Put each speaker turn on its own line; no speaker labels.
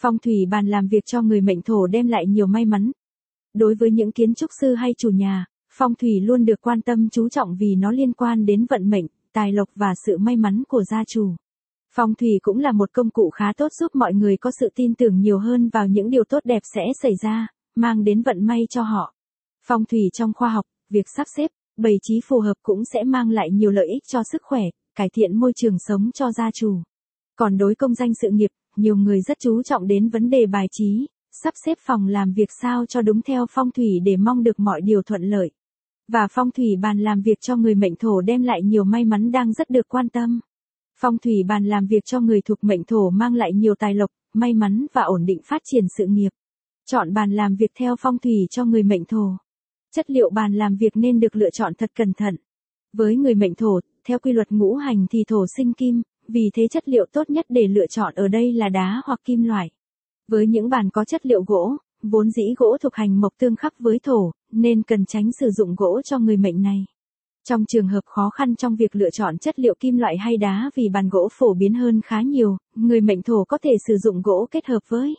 Phong thủy bàn làm việc cho người mệnh thổ đem lại nhiều may mắn. Đối với những kiến trúc sư hay chủ nhà, phong thủy luôn được quan tâm chú trọng vì nó liên quan đến vận mệnh, tài lộc và sự may mắn của gia chủ. Phong thủy cũng là một công cụ khá tốt giúp mọi người có sự tin tưởng nhiều hơn vào những điều tốt đẹp sẽ xảy ra, mang đến vận may cho họ. Phong thủy trong khoa học, việc sắp xếp, bày trí phù hợp cũng sẽ mang lại nhiều lợi ích cho sức khỏe, cải thiện môi trường sống cho gia chủ. Còn đối công danh sự nghiệp, nhiều người rất chú trọng đến vấn đề bài trí, sắp xếp phòng làm việc sao cho đúng theo phong thủy để mong được mọi điều thuận lợi. Và phong thủy bàn làm việc cho người mệnh thổ đem lại nhiều may mắn đang rất được quan tâm. Phong thủy bàn làm việc cho người thuộc mệnh thổ mang lại nhiều tài lộc, may mắn và ổn định phát triển sự nghiệp. Chọn bàn làm việc theo phong thủy cho người mệnh thổ. Chất liệu bàn làm việc nên được lựa chọn thật cẩn thận. Với người mệnh thổ, theo quy luật ngũ hành thì thổ sinh kim, vì thế chất liệu tốt nhất để lựa chọn ở đây là đá hoặc kim loại. Với những bàn có chất liệu gỗ, vốn dĩ gỗ thuộc hành mộc tương khắc với thổ, nên cần tránh sử dụng gỗ cho người mệnh này. Trong trường hợp khó khăn trong việc lựa chọn chất liệu kim loại hay đá vì bàn gỗ phổ biến hơn khá nhiều, người mệnh thổ có thể sử dụng gỗ kết hợp với